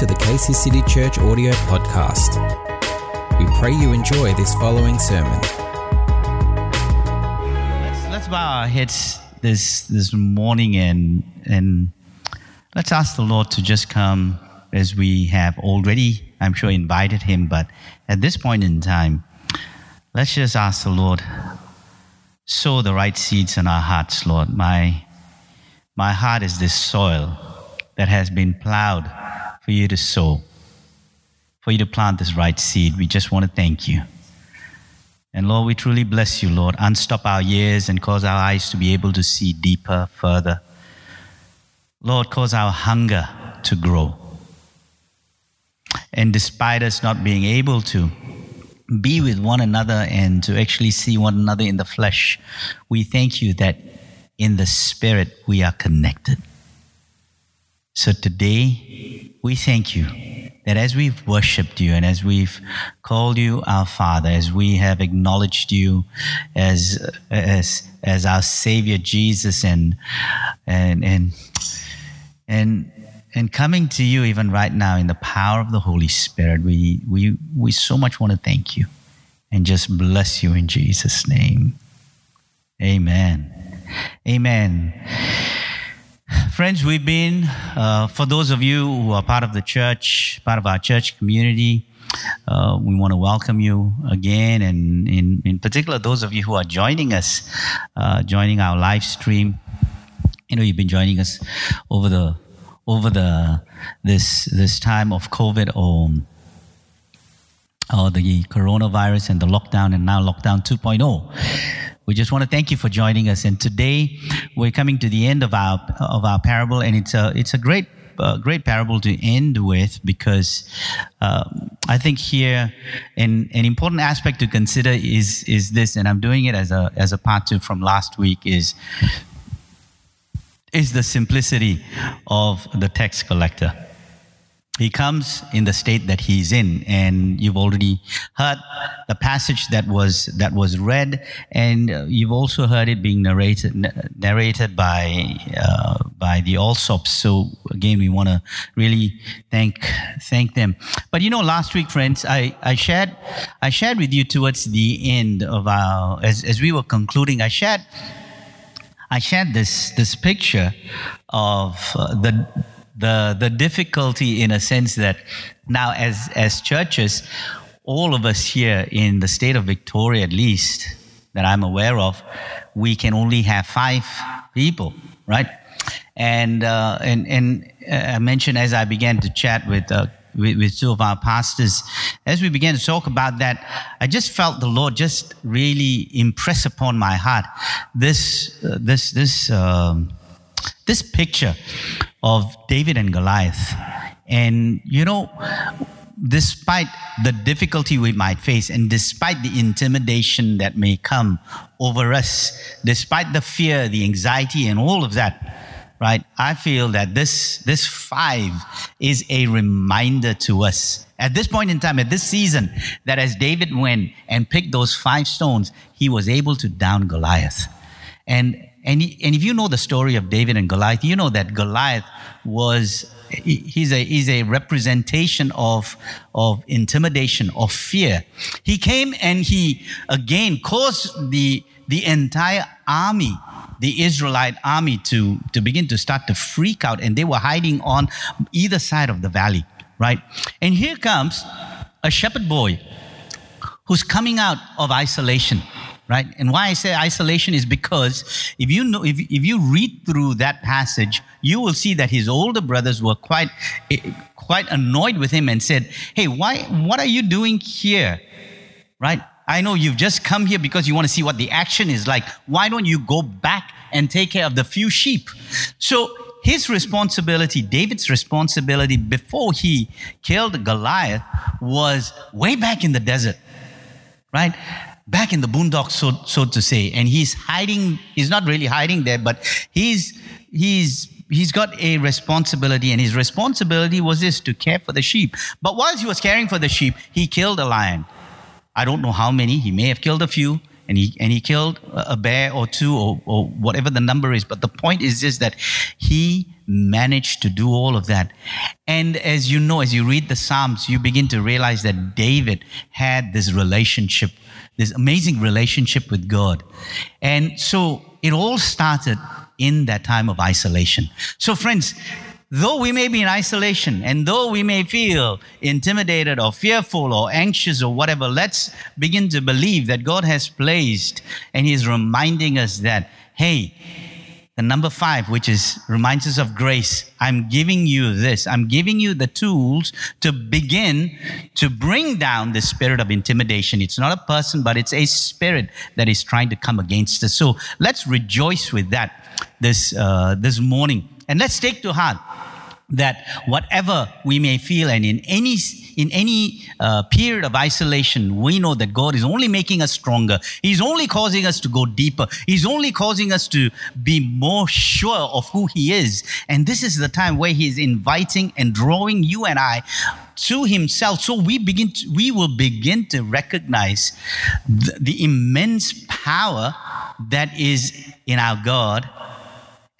to the Casey City Church audio podcast. We pray you enjoy this following sermon. Let's, let's bow our heads this this morning and and let's ask the Lord to just come as we have already, I'm sure, invited Him. But at this point in time, let's just ask the Lord, sow the right seeds in our hearts, Lord. My my heart is this soil that has been plowed for you to sow, for you to plant this right seed. We just want to thank you. And Lord, we truly bless you, Lord. Unstop our ears and cause our eyes to be able to see deeper, further. Lord, cause our hunger to grow. And despite us not being able to be with one another and to actually see one another in the flesh, we thank you that in the spirit we are connected. So today, we thank you that as we've worshiped you and as we've called you our Father, as we have acknowledged you as, as, as our Savior Jesus and, and, and, and, and coming to you even right now in the power of the Holy Spirit, we, we, we so much want to thank you and just bless you in Jesus' name. Amen. Amen. Friends, we've been, uh, for those of you who are part of the church, part of our church community, uh, we want to welcome you again, and in, in particular, those of you who are joining us, uh, joining our live stream. You know, you've been joining us over the over the this this time of COVID or or the coronavirus and the lockdown, and now lockdown 2.0. We just want to thank you for joining us. And today we're coming to the end of our of our parable, and it's a it's a great uh, great parable to end with because uh, I think here an, an important aspect to consider is is this, and I'm doing it as a as a part two from last week is is the simplicity of the tax collector. He comes in the state that he's in, and you've already heard the passage that was that was read, and you've also heard it being narrated narrated by uh, by the Allsops. So again, we want to really thank thank them. But you know, last week, friends, I, I shared I shared with you towards the end of our as as we were concluding, I shared I shared this this picture of uh, the the the difficulty in a sense that now as as churches all of us here in the state of Victoria at least that I'm aware of we can only have five people right? And uh, and and uh, I mentioned as I began to chat with uh, with, with, two of our pastors, as we began to talk about that, I just felt the Lord just really impress upon my heart this uh, this this um, this picture of David and Goliath. And, you know, despite the difficulty we might face and despite the intimidation that may come over us, despite the fear, the anxiety, and all of that, right? I feel that this, this five is a reminder to us at this point in time, at this season, that as David went and picked those five stones, he was able to down Goliath. And and, he, and if you know the story of David and Goliath, you know that Goliath was he's a he's a representation of of intimidation of fear. He came and he again caused the the entire army the Israelite army to, to begin to start to freak out, and they were hiding on either side of the valley, right? And here comes a shepherd boy who's coming out of isolation right? And why I say isolation is because if you know, if, if you read through that passage, you will see that his older brothers were quite, eh, quite annoyed with him and said, Hey, why, what are you doing here? Right? I know you've just come here because you want to see what the action is like. Why don't you go back and take care of the few sheep? So his responsibility, David's responsibility before he killed Goliath was way back in the desert, right? Back in the boondocks, so, so to say. And he's hiding, he's not really hiding there, but he's, he's, he's got a responsibility. And his responsibility was this to care for the sheep. But whilst he was caring for the sheep, he killed a lion. I don't know how many, he may have killed a few. and he and he killed a bear or two or, or whatever the number is. But the point is just that he managed to do all of that. And as you know, as you read the Psalms, you begin to realize that David had this relationship, this amazing relationship with God. And so it all started in that time of isolation. So, friends, though we may be in isolation and though we may feel intimidated or fearful or anxious or whatever, let's begin to believe that God has placed and He's reminding us that, hey, the number five, which is reminds us of grace. I'm giving you this. I'm giving you the tools to begin to bring down the spirit of intimidation. It's not a person, but it's a spirit that is trying to come against us. So let's rejoice with that this uh, this morning, and let's take to heart that whatever we may feel and in any in any uh, period of isolation we know that god is only making us stronger. He's only causing us to go deeper. He's only causing us to be more sure of who he is. And this is the time where he's inviting and drawing you and i to himself. So we begin to, we will begin to recognize the, the immense power that is in our god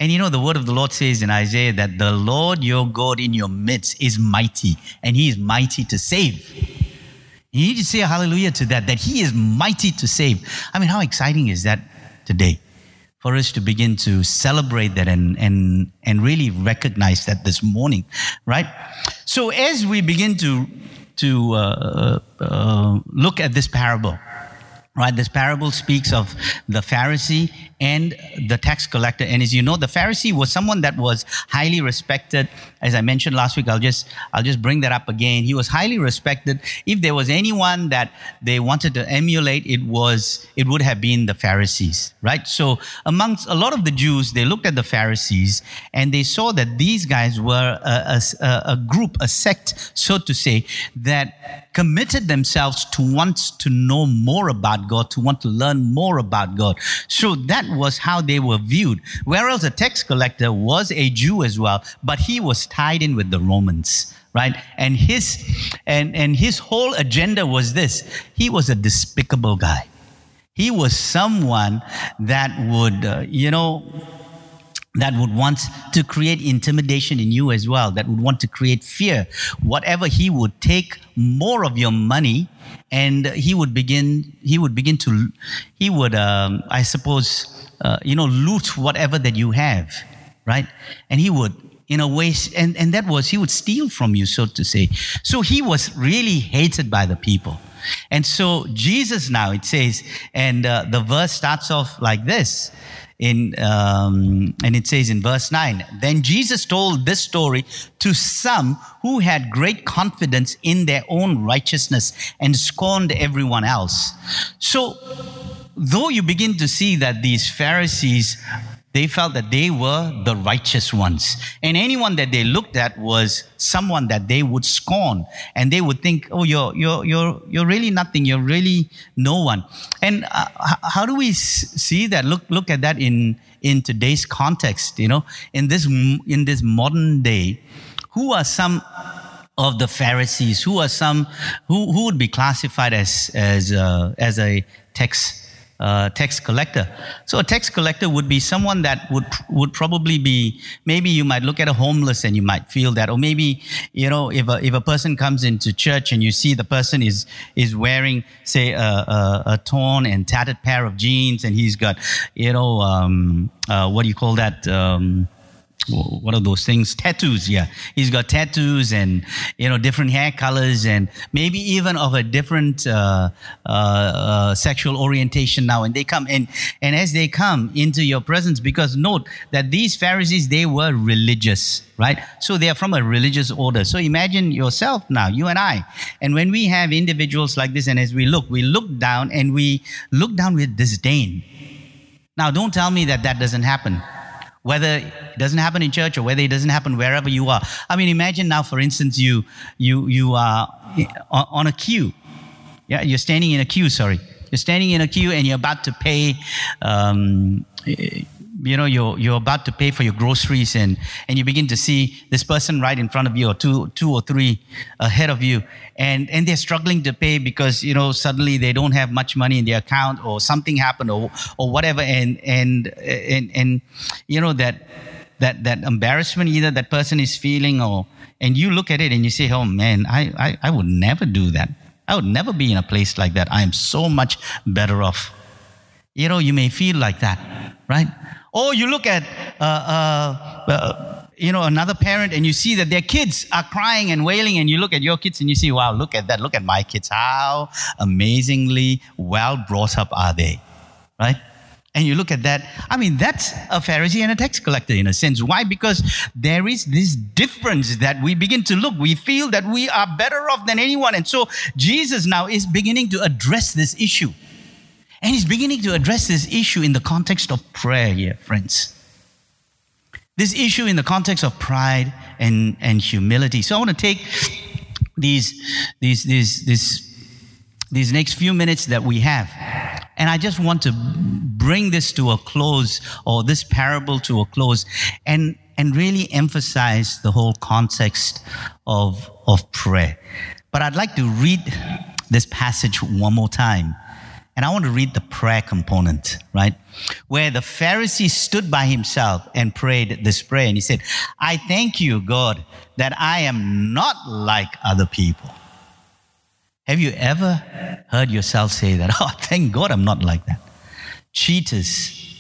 and you know, the word of the Lord says in Isaiah that the Lord your God in your midst is mighty, and he is mighty to save. You need to say hallelujah to that, that he is mighty to save. I mean, how exciting is that today? For us to begin to celebrate that and, and, and really recognize that this morning, right? So, as we begin to, to uh, uh, look at this parable, right? This parable speaks of the pharisee and the tax collector. And as you know the pharisee was someone that was highly respected as i mentioned last week i'll just i'll just bring that up again he was highly respected if there was anyone that they wanted to emulate it was it would have been the pharisees right so amongst a lot of the jews they looked at the pharisees and they saw that these guys were a, a, a group a sect so to say that committed themselves to want to know more about God, to want to learn more about God. So that was how they were viewed. Whereas a tax collector was a Jew as well, but he was tied in with the Romans right and his and and his whole agenda was this he was a despicable guy he was someone that would uh, you know that would want to create intimidation in you as well, that would want to create fear. Whatever he would take more of your money and he would begin, he would begin to, he would, um, I suppose, uh, you know, loot whatever that you have, right? And he would, in a way, and, and that was, he would steal from you, so to say. So he was really hated by the people. And so Jesus now, it says, and uh, the verse starts off like this in um, and it says in verse 9 then jesus told this story to some who had great confidence in their own righteousness and scorned everyone else so though you begin to see that these pharisees they felt that they were the righteous ones. And anyone that they looked at was someone that they would scorn. And they would think, oh, you're, you're, you're, you're really nothing. You're really no one. And uh, how do we see that? Look, look at that in, in today's context, you know, in this, in this modern day. Who are some of the Pharisees? Who are some, who, who would be classified as, as, uh, as a tax uh, tax collector. So a tax collector would be someone that would would probably be maybe you might look at a homeless and you might feel that, or maybe you know if a if a person comes into church and you see the person is is wearing say a, a, a torn and tattered pair of jeans and he's got you know um, uh, what do you call that. Um, what are those things? Tattoos, yeah. He's got tattoos and, you know, different hair colors and maybe even of a different uh, uh, uh, sexual orientation now. And they come and, and as they come into your presence, because note that these Pharisees, they were religious, right? So they are from a religious order. So imagine yourself now, you and I. And when we have individuals like this, and as we look, we look down and we look down with disdain. Now, don't tell me that that doesn't happen whether it doesn't happen in church or whether it doesn't happen wherever you are. I mean, imagine now, for instance, you you you are on a queue. Yeah, you're standing in a queue. Sorry, you're standing in a queue and you're about to pay. Um, you know you're you're about to pay for your groceries and and you begin to see this person right in front of you or two two or three ahead of you. And and they're struggling to pay because you know suddenly they don't have much money in their account or something happened or or whatever. And and and and you know that that that embarrassment either that person is feeling or and you look at it and you say oh man I, I i would never do that. I would never be in a place like that. I am so much better off. You know you may feel like that right or you look at, uh, uh, uh, you know, another parent and you see that their kids are crying and wailing, and you look at your kids and you see, wow, look at that, look at my kids. How amazingly well brought up are they, right? And you look at that, I mean, that's a Pharisee and a tax collector in a sense. Why? Because there is this difference that we begin to look. We feel that we are better off than anyone. And so Jesus now is beginning to address this issue. And he's beginning to address this issue in the context of prayer here, friends. This issue in the context of pride and, and humility. So I want to take these, these, these, these, these next few minutes that we have. And I just want to bring this to a close, or this parable to a close, and, and really emphasize the whole context of, of prayer. But I'd like to read this passage one more time and I want to read the prayer component, right? Where the Pharisee stood by himself and prayed this prayer. And he said, I thank you, God, that I am not like other people. Have you ever heard yourself say that? Oh, thank God I'm not like that. Cheaters,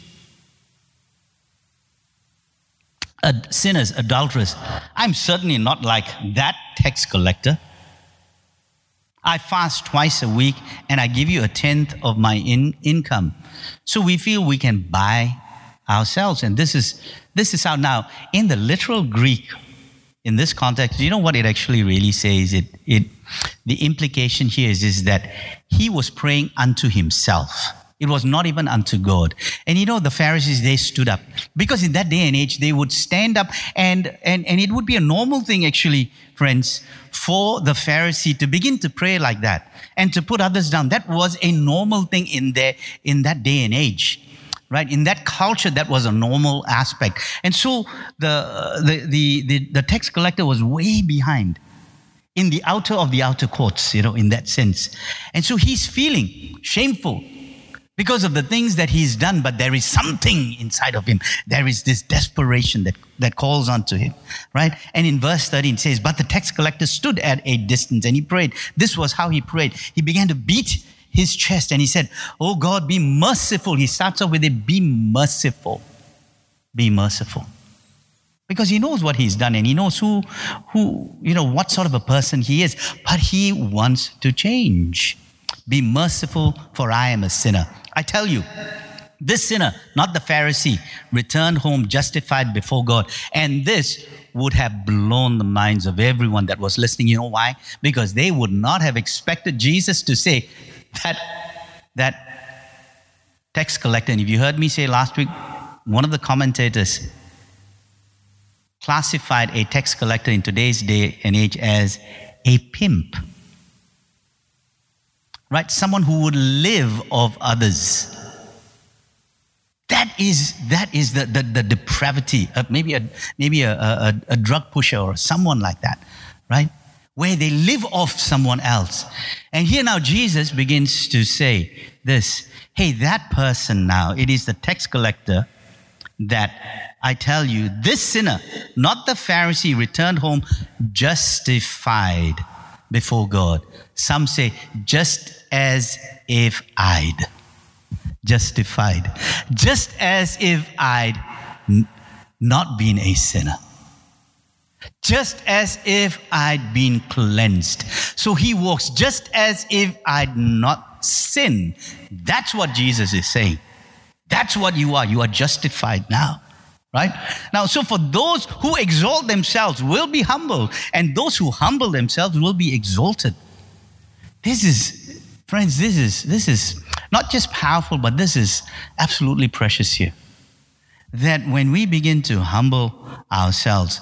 sinners, adulterers. I'm certainly not like that tax collector. I fast twice a week and I give you a tenth of my in- income. So we feel we can buy ourselves. And this is, this is how now, in the literal Greek, in this context, you know what it actually really says? It, it, the implication here is, is that he was praying unto himself. It was not even unto God. And you know, the Pharisees, they stood up. Because in that day and age, they would stand up and, and, and it would be a normal thing, actually, friends, for the Pharisee to begin to pray like that and to put others down. That was a normal thing in there, in that day and age. Right in that culture, that was a normal aspect, and so the uh, the the the, the tax collector was way behind in the outer of the outer courts, you know, in that sense. And so he's feeling shameful because of the things that he's done, but there is something inside of him. There is this desperation that, that calls onto him, right? And in verse 13 it says, But the tax collector stood at a distance and he prayed. This was how he prayed. He began to beat his chest and he said, Oh God, be merciful. He starts off with it, be merciful. Be merciful. Because he knows what he's done and he knows who, who, you know, what sort of a person he is. But he wants to change. Be merciful, for I am a sinner. I tell you, this sinner, not the Pharisee, returned home justified before God. And this would have blown the minds of everyone that was listening. You know why? Because they would not have expected Jesus to say that, that tax collector. And if you heard me say last week, one of the commentators classified a tax collector in today's day and age as a pimp right? Someone who would live of others. That is, that is the, the, the depravity, uh, maybe, a, maybe a, a, a drug pusher or someone like that, right? Where they live off someone else. And here now Jesus begins to say this hey, that person now, it is the tax collector that I tell you, this sinner, not the Pharisee, returned home justified before God. Some say, just as if I'd justified, just as if I'd n- not been a sinner, just as if I'd been cleansed. So he walks just as if I'd not sinned. That's what Jesus is saying. That's what you are. You are justified now. Right? Now, so for those who exalt themselves will be humbled, and those who humble themselves will be exalted. This is Friends, this is, this is not just powerful, but this is absolutely precious here. That when we begin to humble ourselves,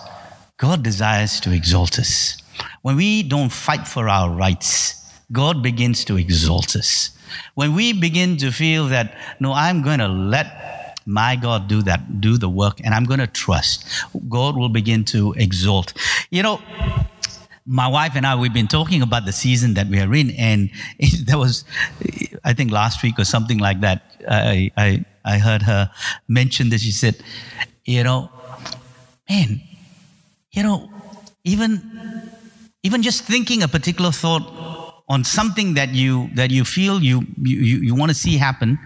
God desires to exalt us. When we don't fight for our rights, God begins to exalt us. When we begin to feel that, no, I'm going to let my God do that, do the work, and I'm going to trust. God will begin to exalt. You know, my wife and I, we've been talking about the season that we are in, and there was, I think last week or something like that, I, I, I heard her mention this. She said, you know, man, you know, even, even just thinking a particular thought on something that you, that you feel you, you, you want to see happen,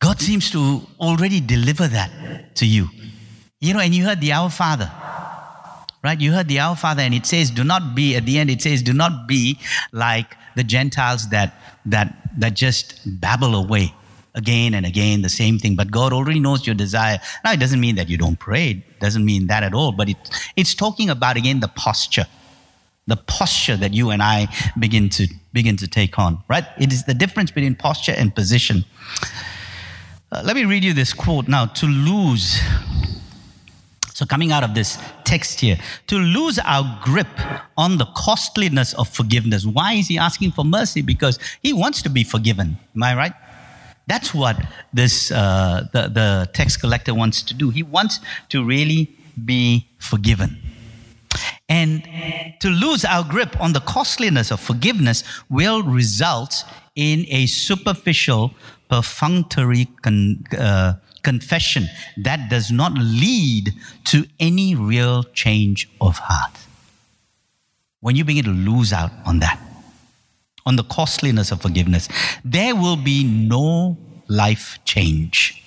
God seems to already deliver that to you. You know, and you heard the Our Father right? You heard the Our Father, and it says, "Do not be." At the end, it says, "Do not be like the Gentiles that that that just babble away again and again the same thing." But God already knows your desire. Now, it doesn't mean that you don't pray. It doesn't mean that at all. But it, it's talking about again the posture, the posture that you and I begin to begin to take on. Right? It is the difference between posture and position. Uh, let me read you this quote now. To lose so, coming out of this text here, to lose our grip on the costliness of forgiveness. Why is he asking for mercy? Because he wants to be forgiven. Am I right? That's what this uh, the, the text collector wants to do. He wants to really be forgiven. And to lose our grip on the costliness of forgiveness will result in a superficial, perfunctory con- uh, confession that does not lead to any real change of heart. When you begin to lose out on that, on the costliness of forgiveness, there will be no life change.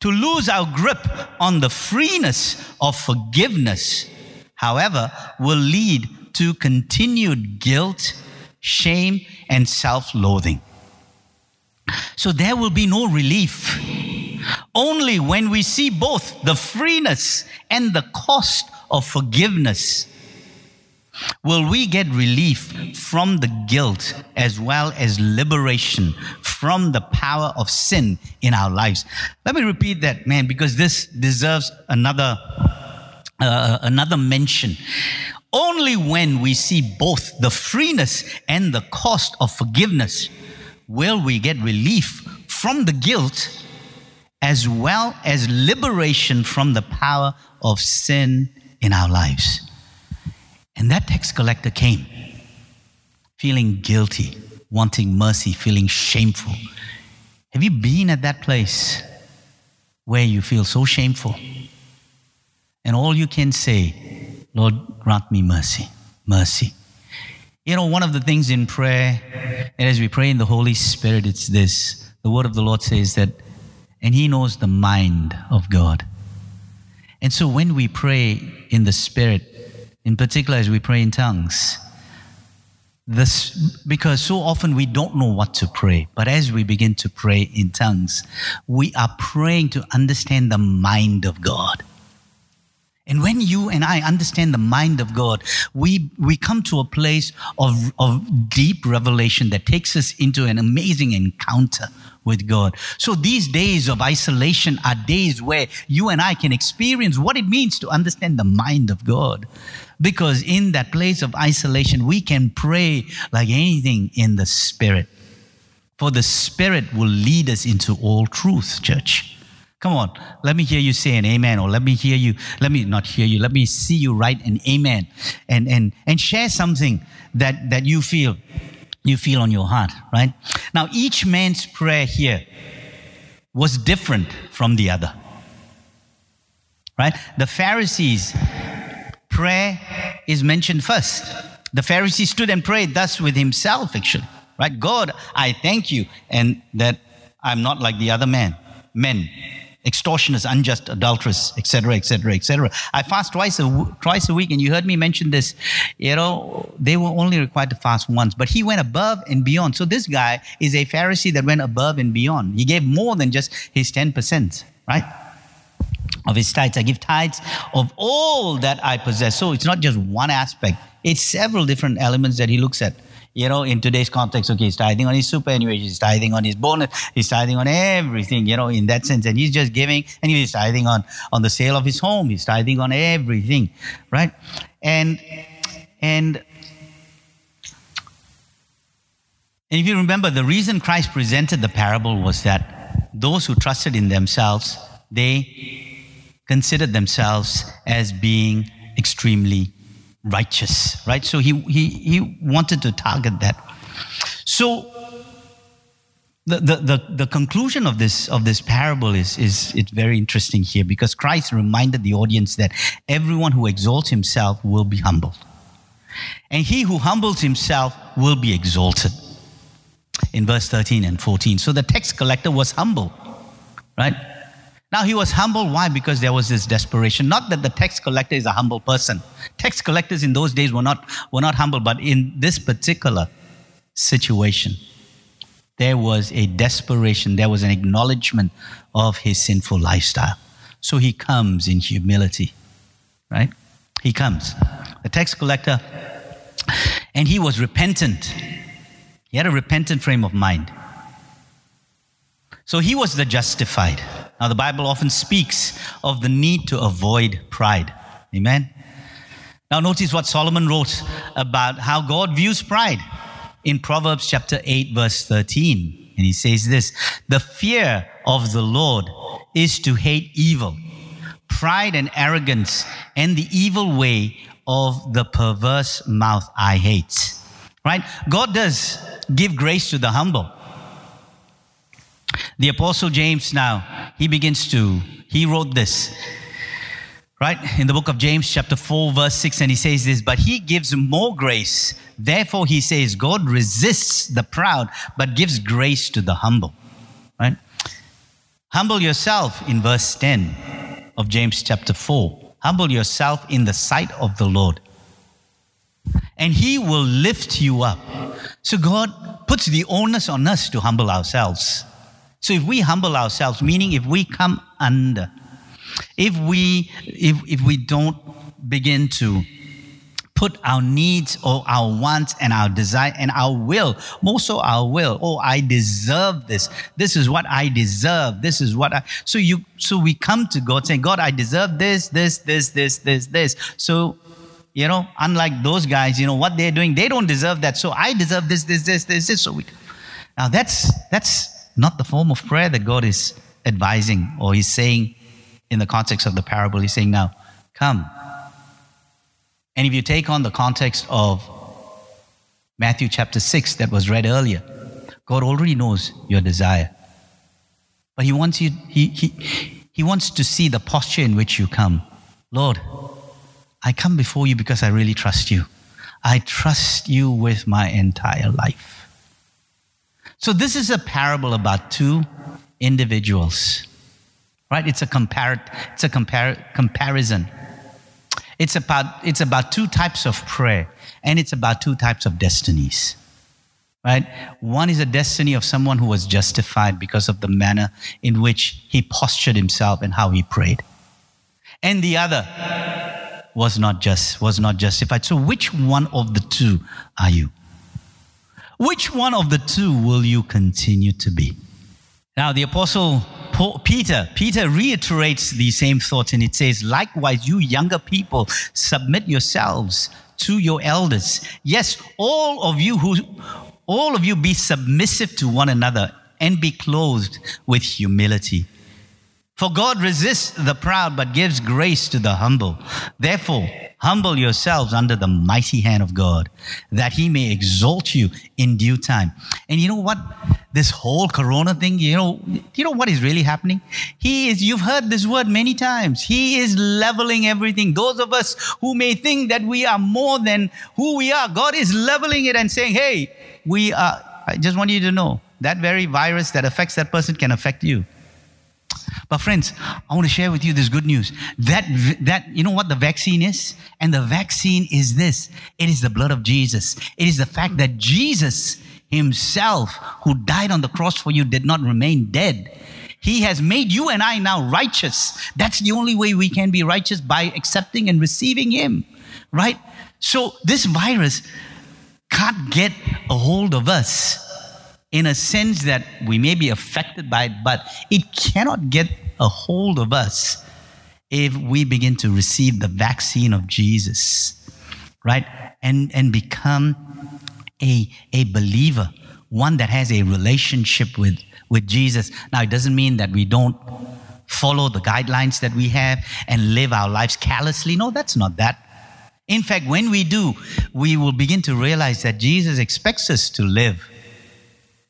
To lose our grip on the freeness of forgiveness, however, will lead to continued guilt, shame, and self loathing. So there will be no relief only when we see both the freeness and the cost of forgiveness will we get relief from the guilt as well as liberation from the power of sin in our lives. Let me repeat that, man, because this deserves another uh, another mention. Only when we see both the freeness and the cost of forgiveness will we get relief from the guilt as well as liberation from the power of sin in our lives. And that tax collector came feeling guilty, wanting mercy, feeling shameful. Have you been at that place where you feel so shameful? And all you can say, Lord, grant me mercy, mercy. You know, one of the things in prayer, and as we pray in the Holy Spirit, it's this the word of the Lord says that and He knows the mind of God. And so when we pray in the Spirit, in particular as we pray in tongues, this, because so often we don't know what to pray, but as we begin to pray in tongues, we are praying to understand the mind of God. And when you and I understand the mind of God, we, we come to a place of, of deep revelation that takes us into an amazing encounter with God. So these days of isolation are days where you and I can experience what it means to understand the mind of God. Because in that place of isolation, we can pray like anything in the Spirit. For the Spirit will lead us into all truth, church. Come on, let me hear you say an amen, or let me hear you, let me not hear you, let me see you write an amen and and and share something that that you feel you feel on your heart, right? Now, each man's prayer here was different from the other, right? The Pharisees' prayer is mentioned first. The Pharisee stood and prayed thus with himself, actually, right? God, I thank you, and that I'm not like the other man, men extortioners, unjust, adulterers, etc., etc., etc. I fast twice a twice a week, and you heard me mention this. You know, they were only required to fast once, but he went above and beyond. So this guy is a Pharisee that went above and beyond. He gave more than just his ten percent, right? Of his tithes, I give tithes of all that I possess. So it's not just one aspect; it's several different elements that he looks at you know, in today's context, okay, he's tithing on his superannuation, he's tithing on his bonus, he's tithing on everything, you know, in that sense. And he's just giving, and he's tithing on, on the sale of his home, he's tithing on everything, right? And, and, and if you remember, the reason Christ presented the parable was that those who trusted in themselves, they considered themselves as being extremely righteous, right? So he, he, he wanted to target that. So the, the, the, the, conclusion of this, of this parable is, is it's very interesting here because Christ reminded the audience that everyone who exalts himself will be humbled. And he who humbles himself will be exalted. In verse 13 and 14. So the tax collector was humble, right? Now he was humble. Why? Because there was this desperation. Not that the tax collector is a humble person. Tax collectors in those days were not, were not humble, but in this particular situation, there was a desperation, there was an acknowledgement of his sinful lifestyle. So he comes in humility, right? He comes. The tax collector, and he was repentant. He had a repentant frame of mind. So he was the justified. Now, the Bible often speaks of the need to avoid pride. Amen. Now, notice what Solomon wrote about how God views pride in Proverbs chapter 8, verse 13. And he says this The fear of the Lord is to hate evil, pride and arrogance, and the evil way of the perverse mouth I hate. Right? God does give grace to the humble. The Apostle James now, he begins to, he wrote this right? In the book of James, chapter 4, verse 6, and he says this, but he gives more grace. Therefore, he says, God resists the proud, but gives grace to the humble, right? Humble yourself in verse 10 of James chapter 4. Humble yourself in the sight of the Lord, and he will lift you up. So, God puts the onus on us to humble ourselves. So, if we humble ourselves, meaning if we come under, if we, if, if we don't begin to put our needs or our wants and our desire and our will, more so our will. Oh, I deserve this. This is what I deserve. This is what I. So you, so we come to God saying, God, I deserve this, this, this, this, this, this. So, you know, unlike those guys, you know what they're doing, they don't deserve that. So I deserve this, this, this, this, this. So we, now that's that's not the form of prayer that God is advising or He's saying in the context of the parable. He's saying, now, come. And if you take on the context of Matthew chapter 6 that was read earlier, God already knows your desire. But He wants you, He, he, he wants to see the posture in which you come. Lord, I come before you because I really trust you. I trust you with my entire life. So, this is a parable about two individuals right? It's a compar- it's a compar- comparison. It's about, it's about two types of prayer, and it's about two types of destinies. Right? One is a destiny of someone who was justified because of the manner in which he postured himself and how he prayed. And the other was not just was not justified. So which one of the two are you? Which one of the two will you continue to be? Now the apostle Paul, Peter, Peter reiterates these same thoughts and it says, likewise, you younger people, submit yourselves to your elders. Yes, all of you who, all of you be submissive to one another and be clothed with humility. For God resists the proud but gives grace to the humble. Therefore, humble yourselves under the mighty hand of God, that he may exalt you in due time. And you know what? This whole corona thing, you know, you know what is really happening? He is, you've heard this word many times. He is leveling everything. Those of us who may think that we are more than who we are, God is leveling it and saying, hey, we are, I just want you to know that very virus that affects that person can affect you. But friends, I want to share with you this good news. That, that, you know what the vaccine is? And the vaccine is this. It is the blood of Jesus. It is the fact that Jesus himself, who died on the cross for you, did not remain dead. He has made you and I now righteous. That's the only way we can be righteous by accepting and receiving him. Right? So this virus can't get a hold of us in a sense that we may be affected by it, but it cannot get a hold of us if we begin to receive the vaccine of Jesus, right? And, and become a, a believer, one that has a relationship with, with Jesus. Now, it doesn't mean that we don't follow the guidelines that we have and live our lives callously. No, that's not that. In fact, when we do, we will begin to realize that Jesus expects us to live,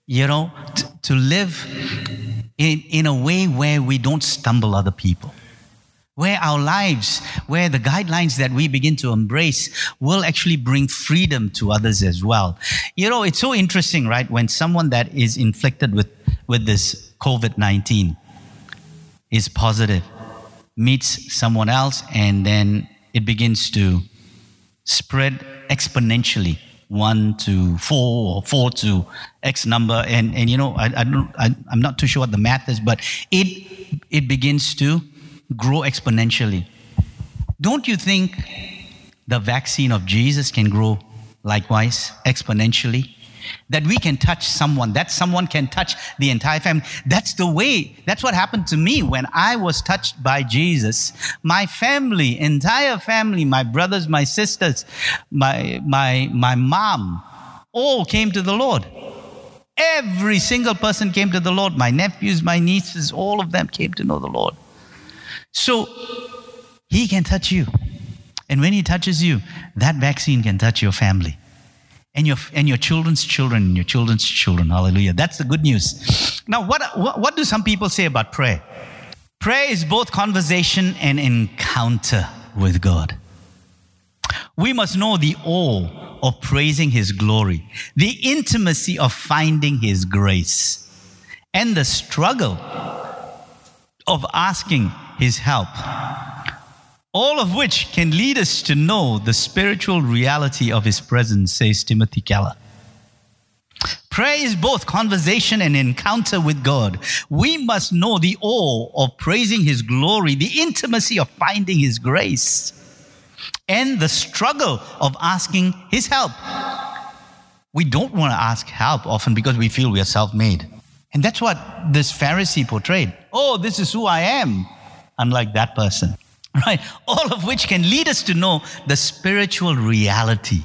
you know, t- to live in, in a way where we don't stumble other people. Where our lives, where the guidelines that we begin to embrace will actually bring freedom to others as well. You know, it's so interesting, right? When someone that is inflicted with, with this COVID 19 is positive, meets someone else, and then it begins to spread exponentially one to four or four to x number. And and you know i, I don't I, i'm not too sure what the math is but it it begins to grow exponentially. Don't you think the vaccine of jesus can grow likewise exponentially that we can touch someone, that someone can touch the entire family. That's the way, that's what happened to me when I was touched by Jesus. My family, entire family, my brothers, my sisters, my, my, my mom, all came to the Lord. Every single person came to the Lord. My nephews, my nieces, all of them came to know the Lord. So he can touch you. And when he touches you, that vaccine can touch your family and your, and your children's children and your children's children. Hallelujah. That's the good news. Now, what, what, what do some people say about prayer? Prayer is both conversation and encounter with God. We must know the awe of praising His glory, the intimacy of finding His grace, and the struggle of asking His help all of which can lead us to know the spiritual reality of His presence, says Timothy Keller. Prayer is both conversation and encounter with God. We must know the awe of praising His glory, the intimacy of finding His grace, and the struggle of asking His help. We don't want to ask help often because we feel we are self made. And that's what this Pharisee portrayed. Oh, this is who I am, unlike that person. right? All of which can lead us to know the spiritual reality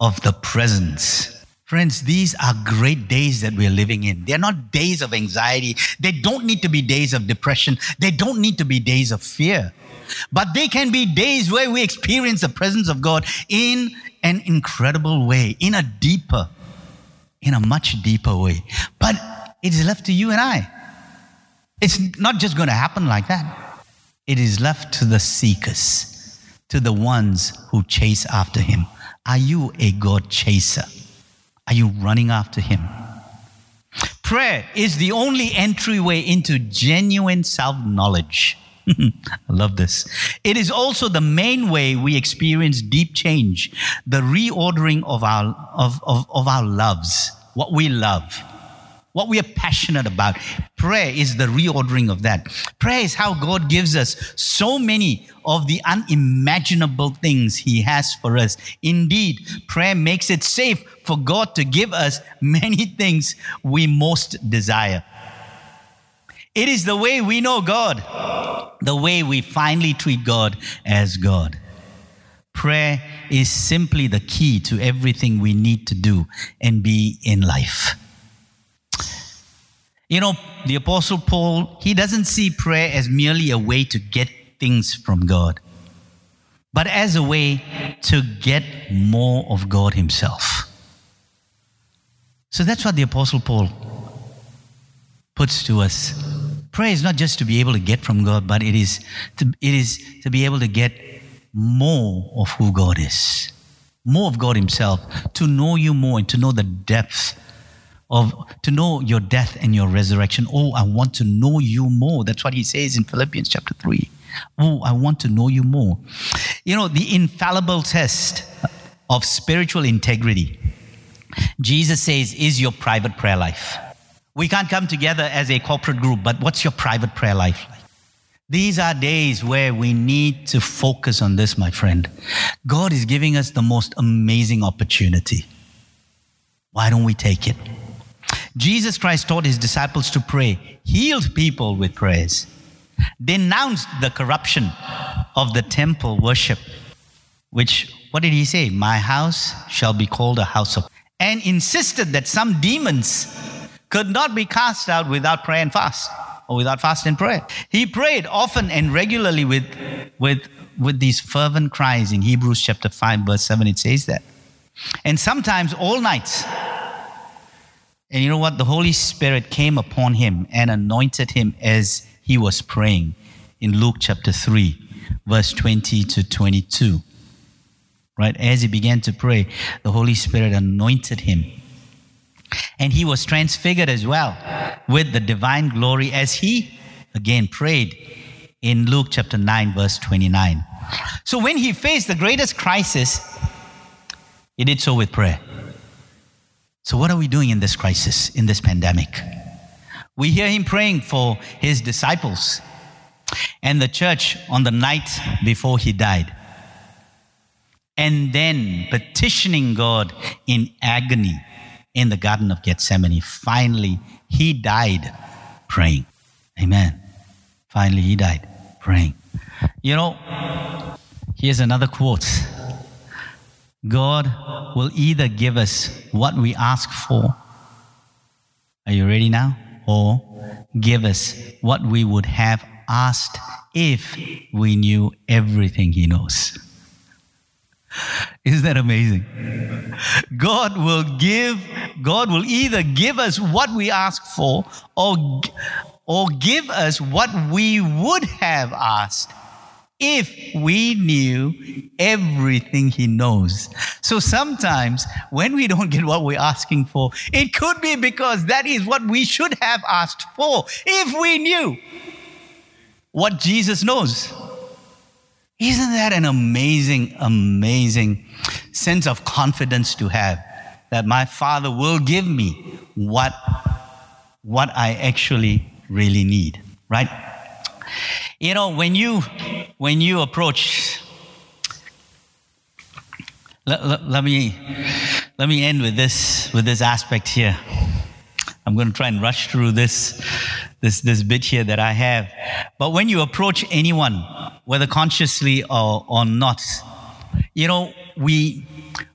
of the presence. Friends, these are great days that we're living in. They're not days of anxiety. They don't need to be days of depression. They don't need to be days of fear. But they can be days where we experience the presence of God in an incredible way, in a deeper, in a much deeper way. But it is left to you and I. It's not just going to happen like that. It is left to the seekers, to the ones who chase after him. Are you a God chaser? Are you running after him? Prayer is the only entryway into genuine self knowledge. I love this. It is also the main way we experience deep change, the reordering of our, of, of, of our loves, what we love what we are passionate about. Prayer is the reordering of that. Prayer is how God gives us so many of the unimaginable things He has for us. Indeed, prayer makes it safe for God to give us many things we most desire. It is the way we know God, the way we finally treat God as God. Prayer is simply the key to everything we need to do and be in life. You know, the Apostle Paul, he doesn't see prayer as merely a way to get things from God, but as a way to get more of God Himself. So that's what the Apostle Paul puts to us. Prayer is not just to be able to get from God, but it is to, it is to be able to get more of who God is, more of God Himself, to know you more and to know the depth of to know your death and your resurrection. Oh, I want to know you more. That's what he says in Philippians chapter 3. Oh, I want to know you more. You know, the infallible test of spiritual integrity, Jesus says, is your private prayer life. We can't come together as a corporate group, but what's your private prayer life like? These are days where we need to focus on this, my friend. God is giving us the most amazing opportunity. Why don't we take it? Jesus Christ taught his disciples to pray, healed people with prayers, denounced the corruption of the temple worship, which, what did he say? My house shall be called a house of, and insisted that some demons could not be cast out without prayer and fast or without fast and prayer. He prayed often and regularly with, with, with these fervent cries in Hebrews chapter 5, verse 7. It says that. And sometimes all nights. And you know what? The Holy Spirit came upon him and anointed him as he was praying in Luke chapter 3, verse 20 to 22. Right? As he began to pray, the Holy Spirit anointed him. And he was transfigured as well with the divine glory as he again prayed in Luke chapter 9, verse 29. So when he faced the greatest crisis, he did so with prayer. So, what are we doing in this crisis, in this pandemic? We hear him praying for his disciples and the church on the night before he died. And then petitioning God in agony in the Garden of Gethsemane. Finally, he died praying. Amen. Finally, he died praying. You know, here's another quote God will either give us what we ask for. Are you ready now? Or give us what we would have asked if we knew everything He knows. Isn't that amazing? God will give, God will either give us what we ask for or, or give us what we would have asked if we knew everything he knows. So sometimes when we don't get what we're asking for, it could be because that is what we should have asked for if we knew what Jesus knows. Isn't that an amazing, amazing sense of confidence to have that my Father will give me what, what I actually really need, right? You know, when you when you approach let, let, let, me let me end with this with this aspect here. I'm going to try and rush through this this this bit here that I have. But when you approach anyone, whether consciously or, or not, you know, we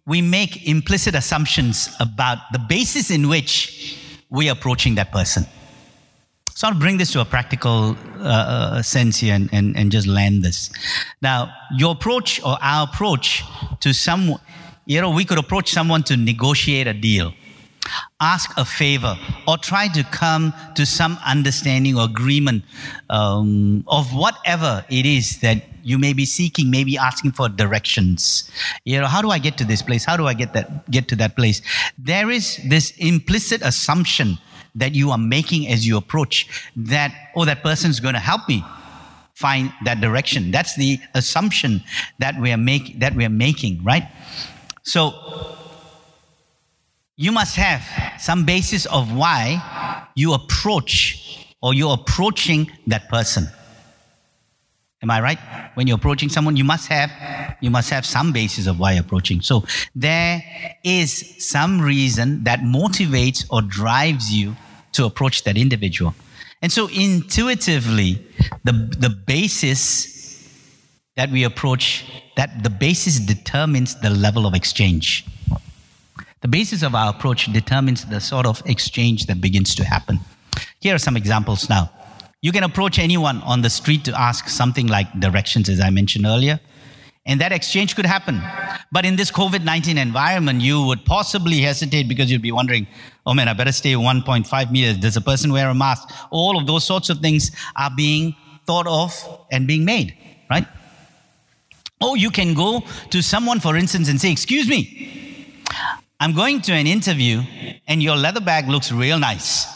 we make implicit assumptions about the basis in which we're approaching that person. So I'll bring this to a practical uh, uh, sense here and, and, and just land this. Now, your approach or our approach to some, you know, we could approach someone to negotiate a deal, ask a favor, or try to come to some understanding or agreement um, of whatever it is that you may be seeking, maybe asking for directions. You know, how do I get to this place? How do I get that get to that place? There is this implicit assumption that you are making as you approach that, oh, that person's going to help me find that direction. That's the assumption that we are make, that we are making, right? So you must have some basis of why you approach or you're approaching that person. Am I right? When you're approaching someone, you must have you must have some basis of why you're approaching. So there is some reason that motivates or drives you to approach that individual. And so intuitively, the, the basis that we approach, that the basis determines the level of exchange. The basis of our approach determines the sort of exchange that begins to happen. Here are some examples now. You can approach anyone on the street to ask something like directions, as I mentioned earlier, and that exchange could happen. But in this COVID 19 environment, you would possibly hesitate because you'd be wondering, oh man, I better stay 1.5 meters. Does a person wear a mask? All of those sorts of things are being thought of and being made, right? Or you can go to someone, for instance, and say, excuse me, I'm going to an interview and your leather bag looks real nice.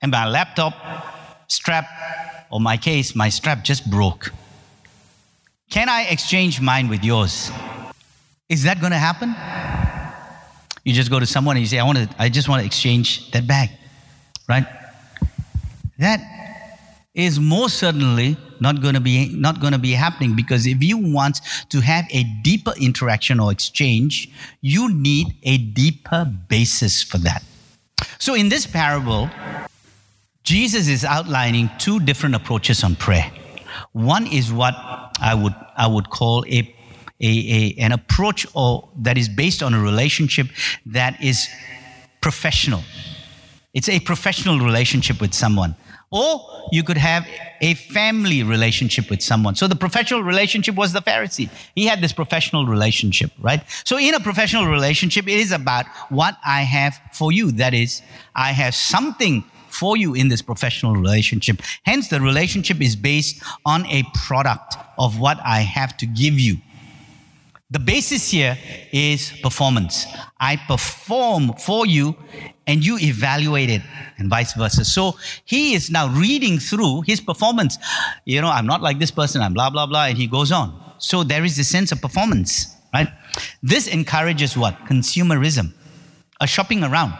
And my laptop strap, or my case, my strap just broke. Can I exchange mine with yours? Is that going to happen? You just go to someone and you say, I, want to, I just want to exchange that bag, right? That is most certainly not going to be not going to be happening because if you want to have a deeper interaction or exchange you need a deeper basis for that so in this parable Jesus is outlining two different approaches on prayer. One is what I would, I would call a, a, a, an approach or, that is based on a relationship that is professional. It's a professional relationship with someone. Or you could have a family relationship with someone. So the professional relationship was the Pharisee. He had this professional relationship, right? So in a professional relationship, it is about what I have for you. That is, I have something for you in this professional relationship. Hence, the relationship is based on a product of what I have to give you. The basis here is performance. I perform for you and you evaluate it and vice versa. So he is now reading through his performance. You know, I'm not like this person, I'm blah, blah, blah, and he goes on. So there is a sense of performance, right? This encourages what? Consumerism a shopping around.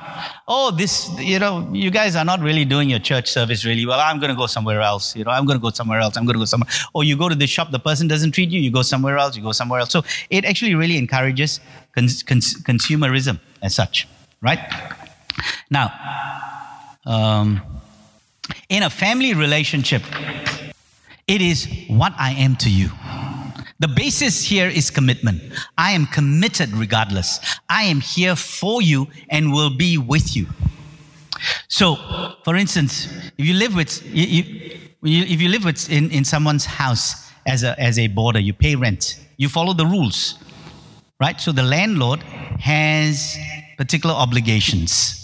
Oh, this, you know, you guys are not really doing your church service really well. I'm going to go somewhere else. You know, I'm going to go somewhere else. I'm going to go somewhere. Or you go to the shop, the person doesn't treat you, you go somewhere else, you go somewhere else. So it actually really encourages cons- cons- consumerism as such, right? Now, um, in a family relationship, it is what I am to you. The basis here is commitment. I am committed regardless. I am here for you and will be with you. So, for instance, if you live with, you, you, if you live with in, in someone's house as a, as a boarder, you pay rent, you follow the rules, right? So the landlord has particular obligations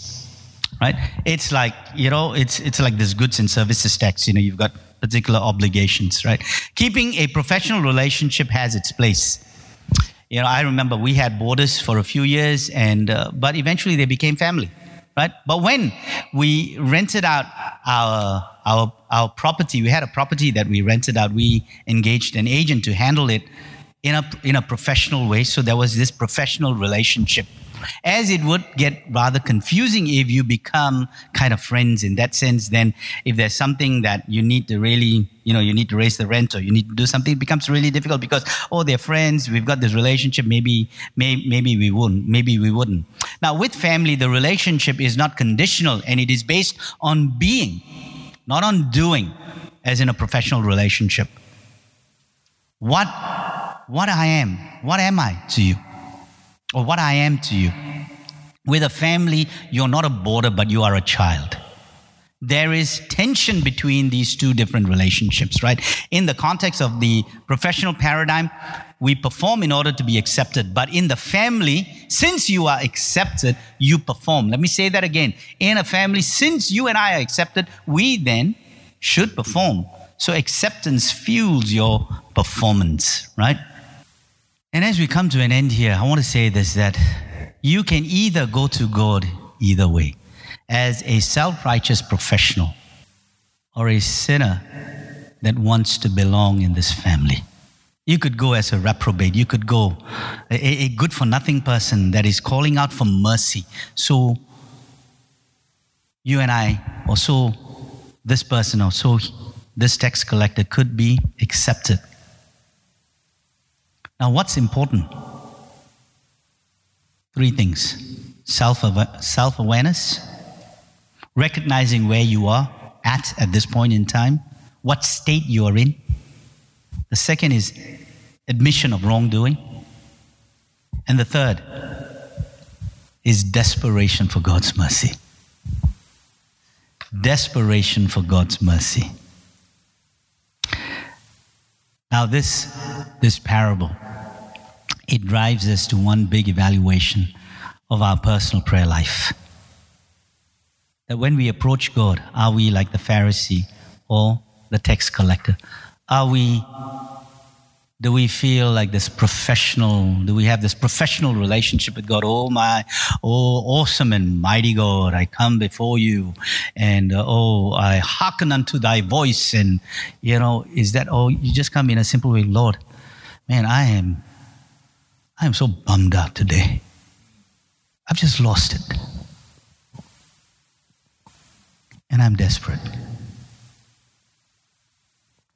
right it's like you know it's it's like this goods and services tax you know you've got particular obligations, right? Keeping a professional relationship has its place. You know, I remember we had boarders for a few years, and uh, but eventually they became family, right? But when we rented out our our our property, we had a property that we rented out. We engaged an agent to handle it in a in a professional way. So there was this professional relationship as it would get rather confusing if you become kind of friends in that sense. Then, if there's something that you need to really, you know, you need to raise the rent or you need to do something, it becomes really difficult because, oh, they're friends, we've got this relationship, maybe, may, maybe we wouldn't, maybe we wouldn't. Now, with family, the relationship is not conditional and it is based on being, not on doing, as in a professional relationship. What, what I am, what am I to you? Or what I am to you. With a family, you're not a boarder, but you are a child. There is tension between these two different relationships, right? In the context of the professional paradigm, we perform in order to be accepted. But in the family, since you are accepted, you perform. Let me say that again. In a family, since you and I are accepted, we then should perform. So acceptance fuels your performance, right? And as we come to an end here, I want to say this that you can either go to God either way as a self righteous professional or a sinner that wants to belong in this family. You could go as a reprobate. You could go a, a good for nothing person that is calling out for mercy. So you and I, or so this person, or so this tax collector could be accepted now, what's important? Three things self awareness, recognizing where you are at at this point in time, what state you are in. The second is admission of wrongdoing. And the third is desperation for God's mercy. Desperation for God's mercy. Now, this, this parable it drives us to one big evaluation of our personal prayer life. That when we approach God, are we like the Pharisee or the tax collector? Are we, do we feel like this professional, do we have this professional relationship with God? Oh my, oh awesome and mighty God, I come before you and uh, oh, I hearken unto thy voice. And, you know, is that, oh, you just come in a simple way, Lord, man, I am I am so bummed out today. I've just lost it. And I'm desperate.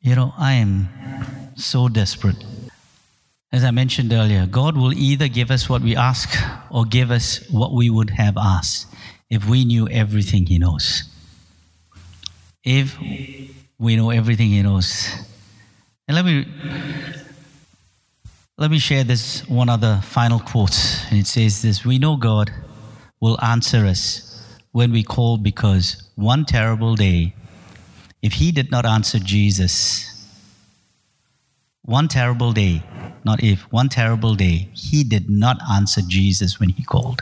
You know, I am so desperate. As I mentioned earlier, God will either give us what we ask or give us what we would have asked if we knew everything He knows. If we know everything He knows. And let me let me share this one other final quote. And it says this We know God will answer us when we call because one terrible day, if he did not answer Jesus, one terrible day, not if, one terrible day, he did not answer Jesus when he called.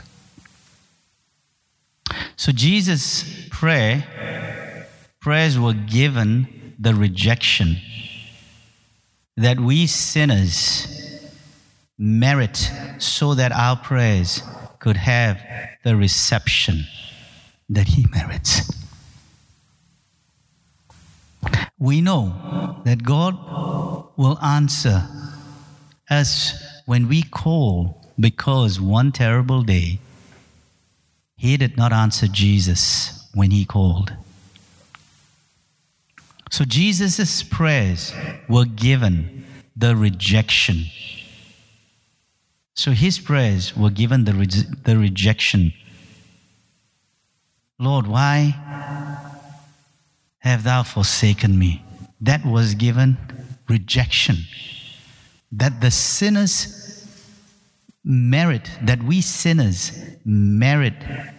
So Jesus' prayer, prayers were given the rejection that we sinners merit so that our prayers could have the reception that he merits. We know that God will answer us when we call because one terrible day he did not answer Jesus when he called. So Jesus' prayers were given the rejection. So his prayers were given the, re- the rejection. Lord, why have thou forsaken me? That was given rejection. That the sinners merit, that we sinners merit,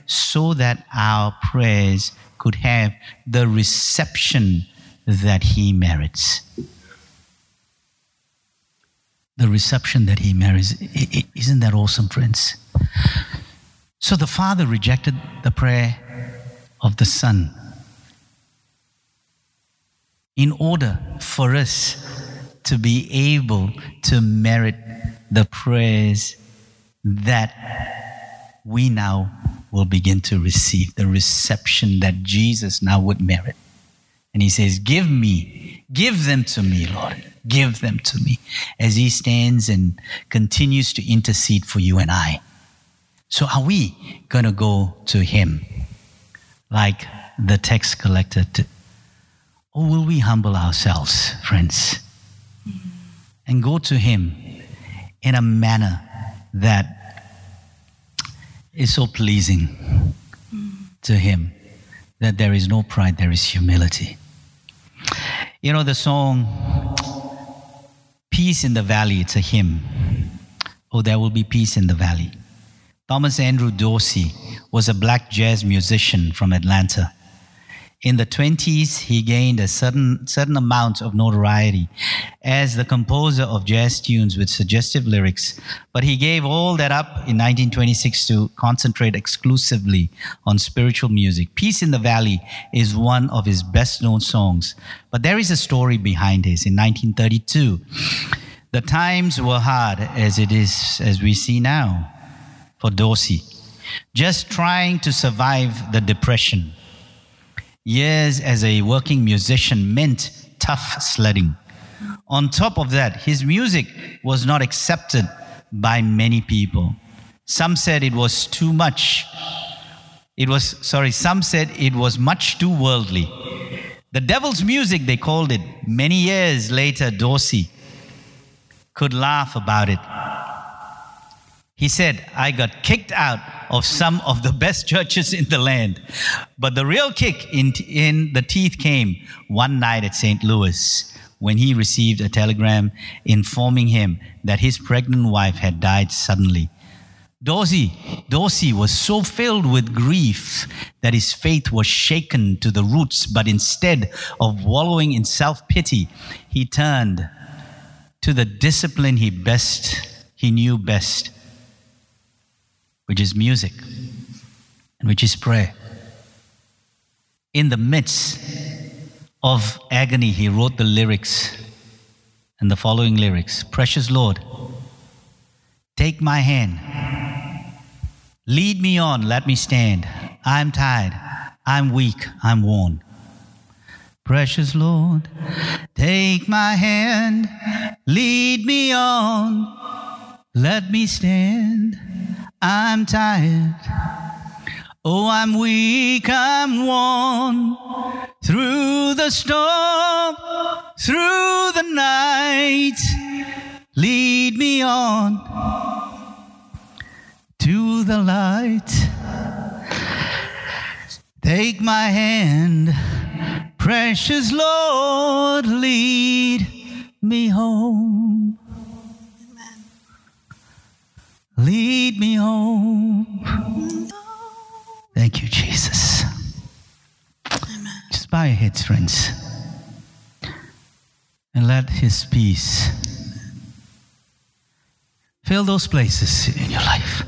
so that our prayers could have the reception that He merits. The reception that He merits. Isn't that awesome, friends? So the Father rejected the prayer of the Son in order for us to be able to merit the prayers that we now will begin to receive, the reception that Jesus now would merit. And he says, Give me, give them to me, Lord. Give them to me. As he stands and continues to intercede for you and I. So are we going to go to him like the tax collector? To, or will we humble ourselves, friends, and go to him in a manner that is so pleasing to him that there is no pride, there is humility. You know, the song Peace in the Valley, it's a hymn. Oh, there will be peace in the valley. Thomas Andrew Dorsey was a black jazz musician from Atlanta. In the 20s, he gained a certain, certain amount of notoriety as the composer of jazz tunes with suggestive lyrics, but he gave all that up in 1926 to concentrate exclusively on spiritual music. Peace in the Valley is one of his best known songs, but there is a story behind this. In 1932, the times were hard as it is, as we see now, for Dorsey. Just trying to survive the depression years as a working musician meant tough sledding. On top of that, his music was not accepted by many people. Some said it was too much. It was, sorry, some said it was much too worldly. The devil's music, they called it. Many years later, Dorsey could laugh about it. He said, I got kicked out of some of the best churches in the land. But the real kick in, in the teeth came one night at St. Louis when he received a telegram informing him that his pregnant wife had died suddenly. Dorsey, Dorsey was so filled with grief that his faith was shaken to the roots, but instead of wallowing in self pity, he turned to the discipline he best, he knew best which is music, and which is prayer. In the midst of agony, he wrote the lyrics and the following lyrics Precious Lord, take my hand, lead me on, let me stand. I'm tired, I'm weak, I'm worn. Precious Lord, take my hand, lead me on, let me stand. I'm tired. Oh, I'm weak, I'm worn through the storm, through the night. Lead me on to the light. Take my hand, precious Lord, lead me home. Lead me home. Thank you, Jesus. Amen. Just bow your heads, friends, and let His peace fill those places in your life.